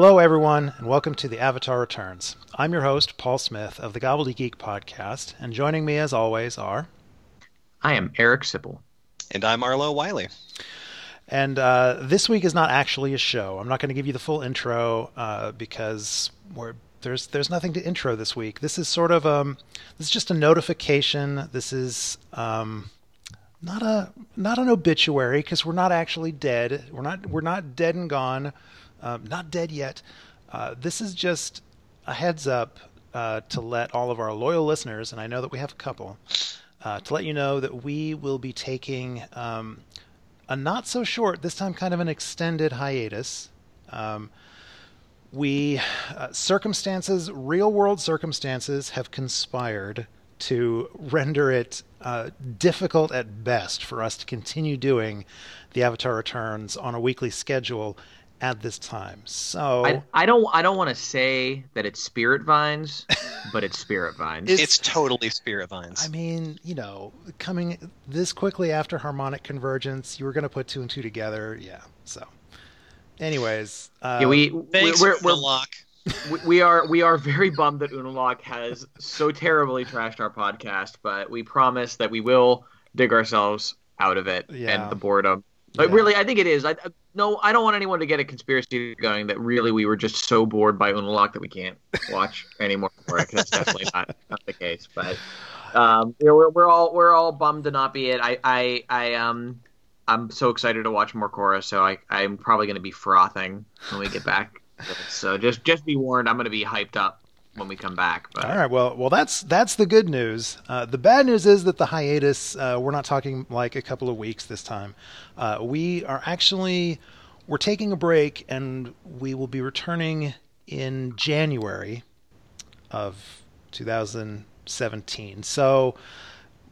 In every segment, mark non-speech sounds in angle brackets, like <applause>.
Hello, everyone, and welcome to the Avatar Returns. I'm your host, Paul Smith of the Gobbledygook podcast, and joining me, as always, are. I am Eric Sipple. And I'm Arlo Wiley. And uh, this week is not actually a show. I'm not going to give you the full intro uh, because there's there's nothing to intro this week. This is sort of um this is just a notification. This is um not a not an obituary because we're not actually dead. We're not we're not dead and gone. Um, not dead yet. Uh, this is just a heads up uh, to let all of our loyal listeners, and I know that we have a couple, uh, to let you know that we will be taking um, a not so short, this time kind of an extended hiatus. Um, we uh, circumstances, real world circumstances, have conspired to render it uh, difficult at best for us to continue doing the Avatar Returns on a weekly schedule at this time. So I, I don't I don't want to say that it's Spirit Vines, <laughs> but it's Spirit Vines. It's, it's, totally Spirit Vines. I mean, you know, coming this quickly after harmonic convergence, you were going to put two and two together. Yeah. So, anyways, uh, yeah, we thanks we're, we're, we're we, we are we are very bummed that Unalaq has so terribly trashed our podcast, but we promise that we will dig ourselves out of it yeah. and the boredom. But yeah. really, I think it is. I, no, I don't want anyone to get a conspiracy going that really we were just so bored by Unalaq that we can't watch <laughs> anymore. That's definitely not, not the case. But um, we're, we're all we're all bummed to not be it. I I, I um I'm so excited to watch more Korra, so I I'm probably going to be frothing when we get back. <laughs> so just just be warned, I'm going to be hyped up when we come back. But. All right. Well, well, that's that's the good news. Uh, the bad news is that the hiatus. Uh, we're not talking like a couple of weeks this time. Uh, we are actually we're taking a break, and we will be returning in January of 2017. So,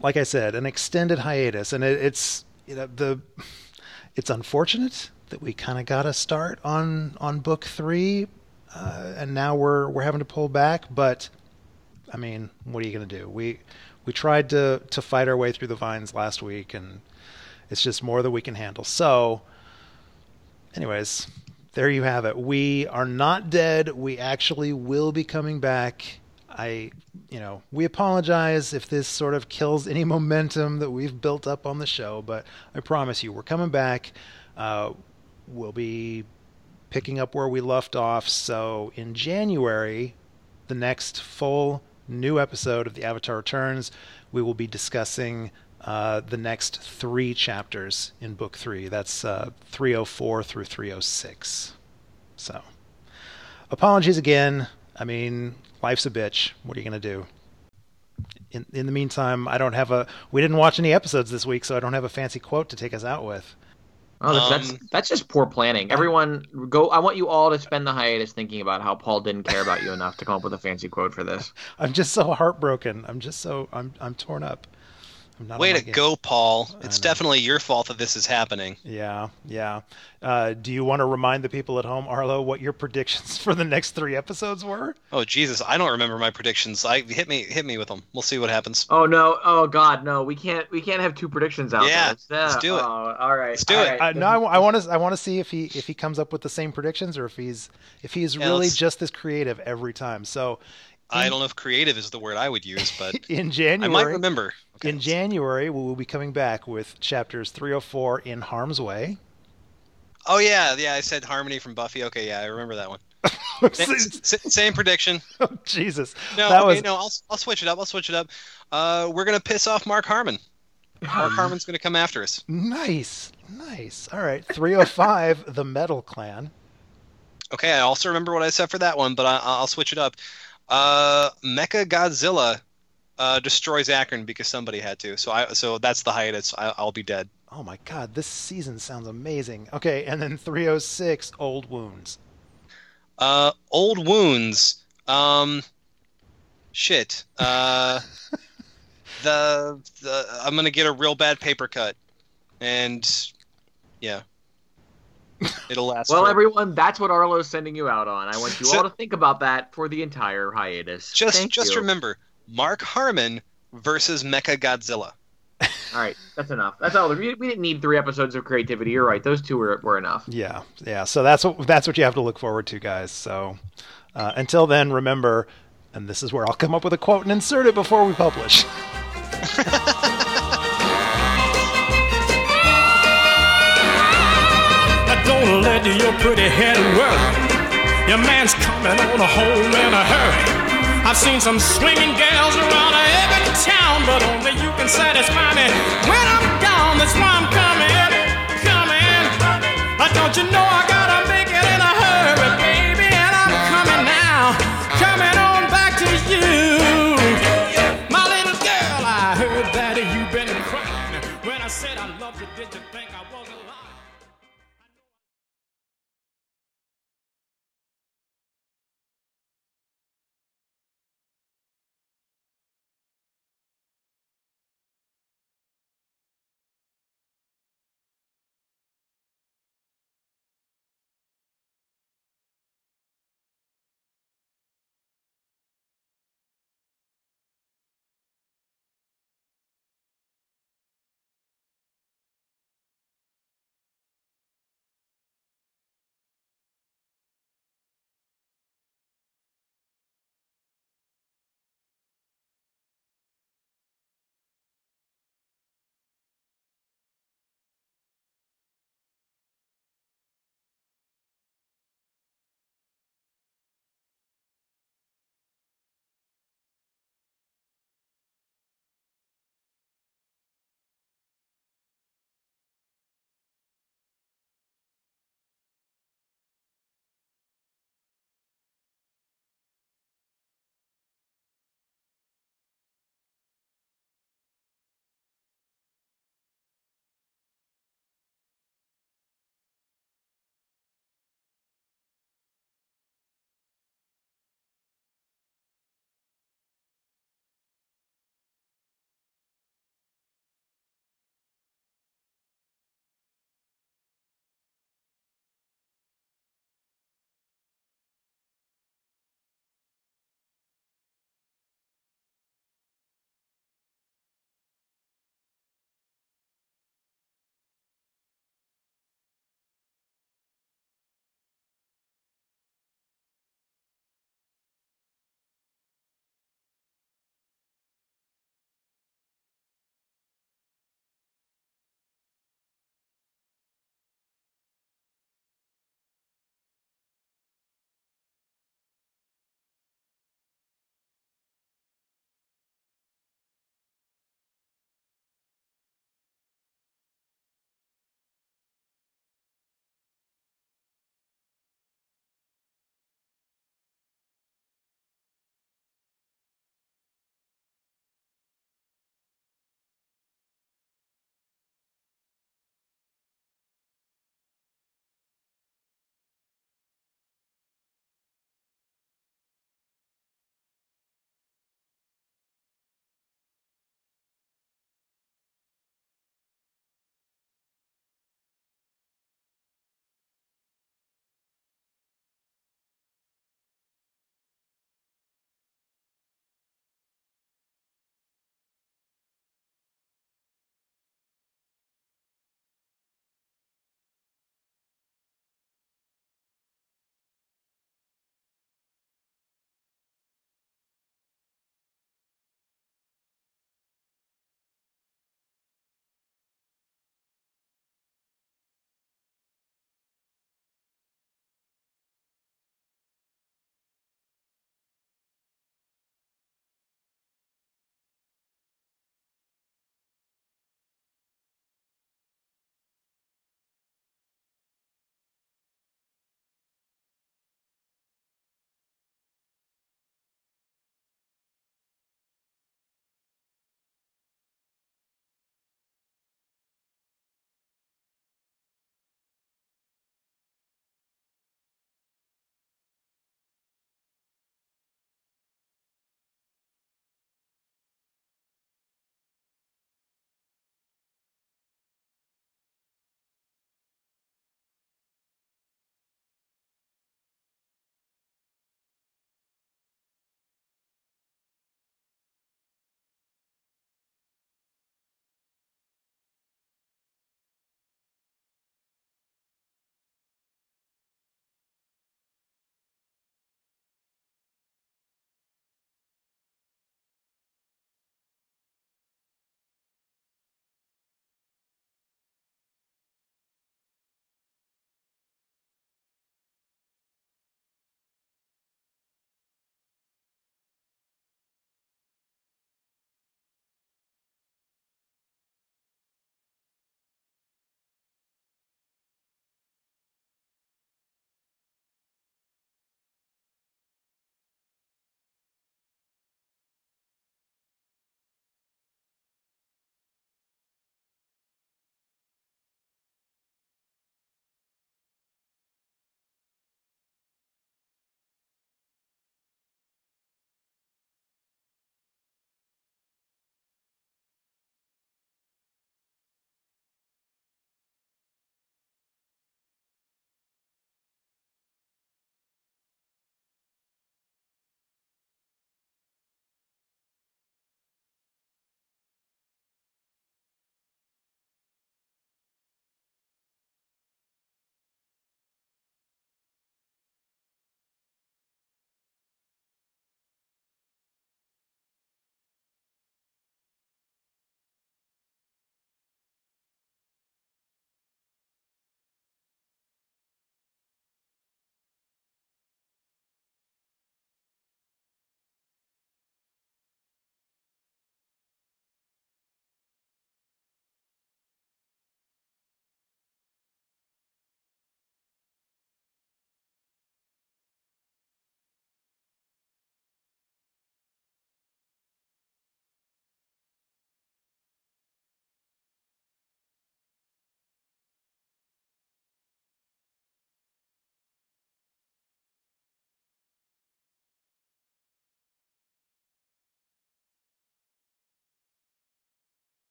like I said, an extended hiatus, and it, it's you know the it's unfortunate that we kind of got a start on on book three, uh, and now we're we're having to pull back. But I mean, what are you going to do? We we tried to to fight our way through the vines last week, and it's just more than we can handle. So anyways, there you have it. We are not dead. We actually will be coming back. I, you know, we apologize if this sort of kills any <laughs> momentum that we've built up on the show, but I promise you, we're coming back. Uh, we'll be picking up where we left off. So in January, the next full new episode of the Avatar Returns, we will be discussing uh, the next three chapters in book three. That's uh, 304 through 306. So, apologies again. I mean, life's a bitch. What are you going to do? In, in the meantime, I don't have a. We didn't watch any episodes this week, so I don't have a fancy quote to take us out with. Oh, that's, um, that's that's just poor planning. Everyone, go! I want you all to spend the hiatus thinking about how Paul didn't care about you enough to come up with a fancy quote for this. <laughs> I'm just so heartbroken. I'm just so I'm I'm torn up. Way to go, Paul. It's definitely your fault that this is happening. Yeah, yeah. Uh, do you want to remind the people at home, Arlo, what your predictions <laughs> for the next three episodes were? Oh Jesus, I don't remember my predictions. I hit me, hit me with them. We'll see what happens. Oh no, oh God, no. We can't, we can't have two predictions out. Yeah, there. let's do it. Oh, all right, let's do all it. Right. Uh, no, I want to, I want to see if he, if he comes up with the same predictions or if he's, if he's yeah, really let's... just as creative every time. So I don't know if creative is the word I would use, but <laughs> in January, I might remember. Okay. In January, we will be coming back with chapters 304 in Harm's Way. Oh yeah, yeah. I said Harmony from Buffy. Okay, yeah, I remember that one. <laughs> same, same, prediction. <laughs> Oh, Jesus. No, that okay, was... no. I'll I'll switch it up. I'll switch it up. Uh, we're gonna piss off Mark Harmon. Mark Harmon's gonna come after us. Nice, nice. All right, 305, the Metal Clan. Okay, I also remember what I said for that one, but I, will switch it up. Uh, Mecha Godzilla uh, destroys Akron because somebody had to. So I so that's the hiatus. I, will be dead. Oh my god, this season sounds amazing. Okay, and then 306 Old Wounds. Uh, Old Wounds. Um, shit. Uh, <laughs> the the I'm gonna get a real bad paper cut, and yeah. It'll last. well, for... everyone, that's what Arlo's sending you out on. I want you so, all to think about that for the entire hiatus. Just, Thank just you. remember, Mark Harmon versus Mecha Godzilla. All right, that's enough. That's all. We, we didn't need three episodes of creativity. You're right; those two were, were enough. Yeah, yeah. So that's what that's what you have to look forward to, guys. So uh, until then, remember, and this is where I'll come up with a quote and insert it before we publish. <laughs> let your pretty head worry. Your man's coming on a home in a hurry. I've seen some swinging gals around every town, but only you can satisfy me when I'm gone. That's why I'm coming, coming. Don't you know I gotta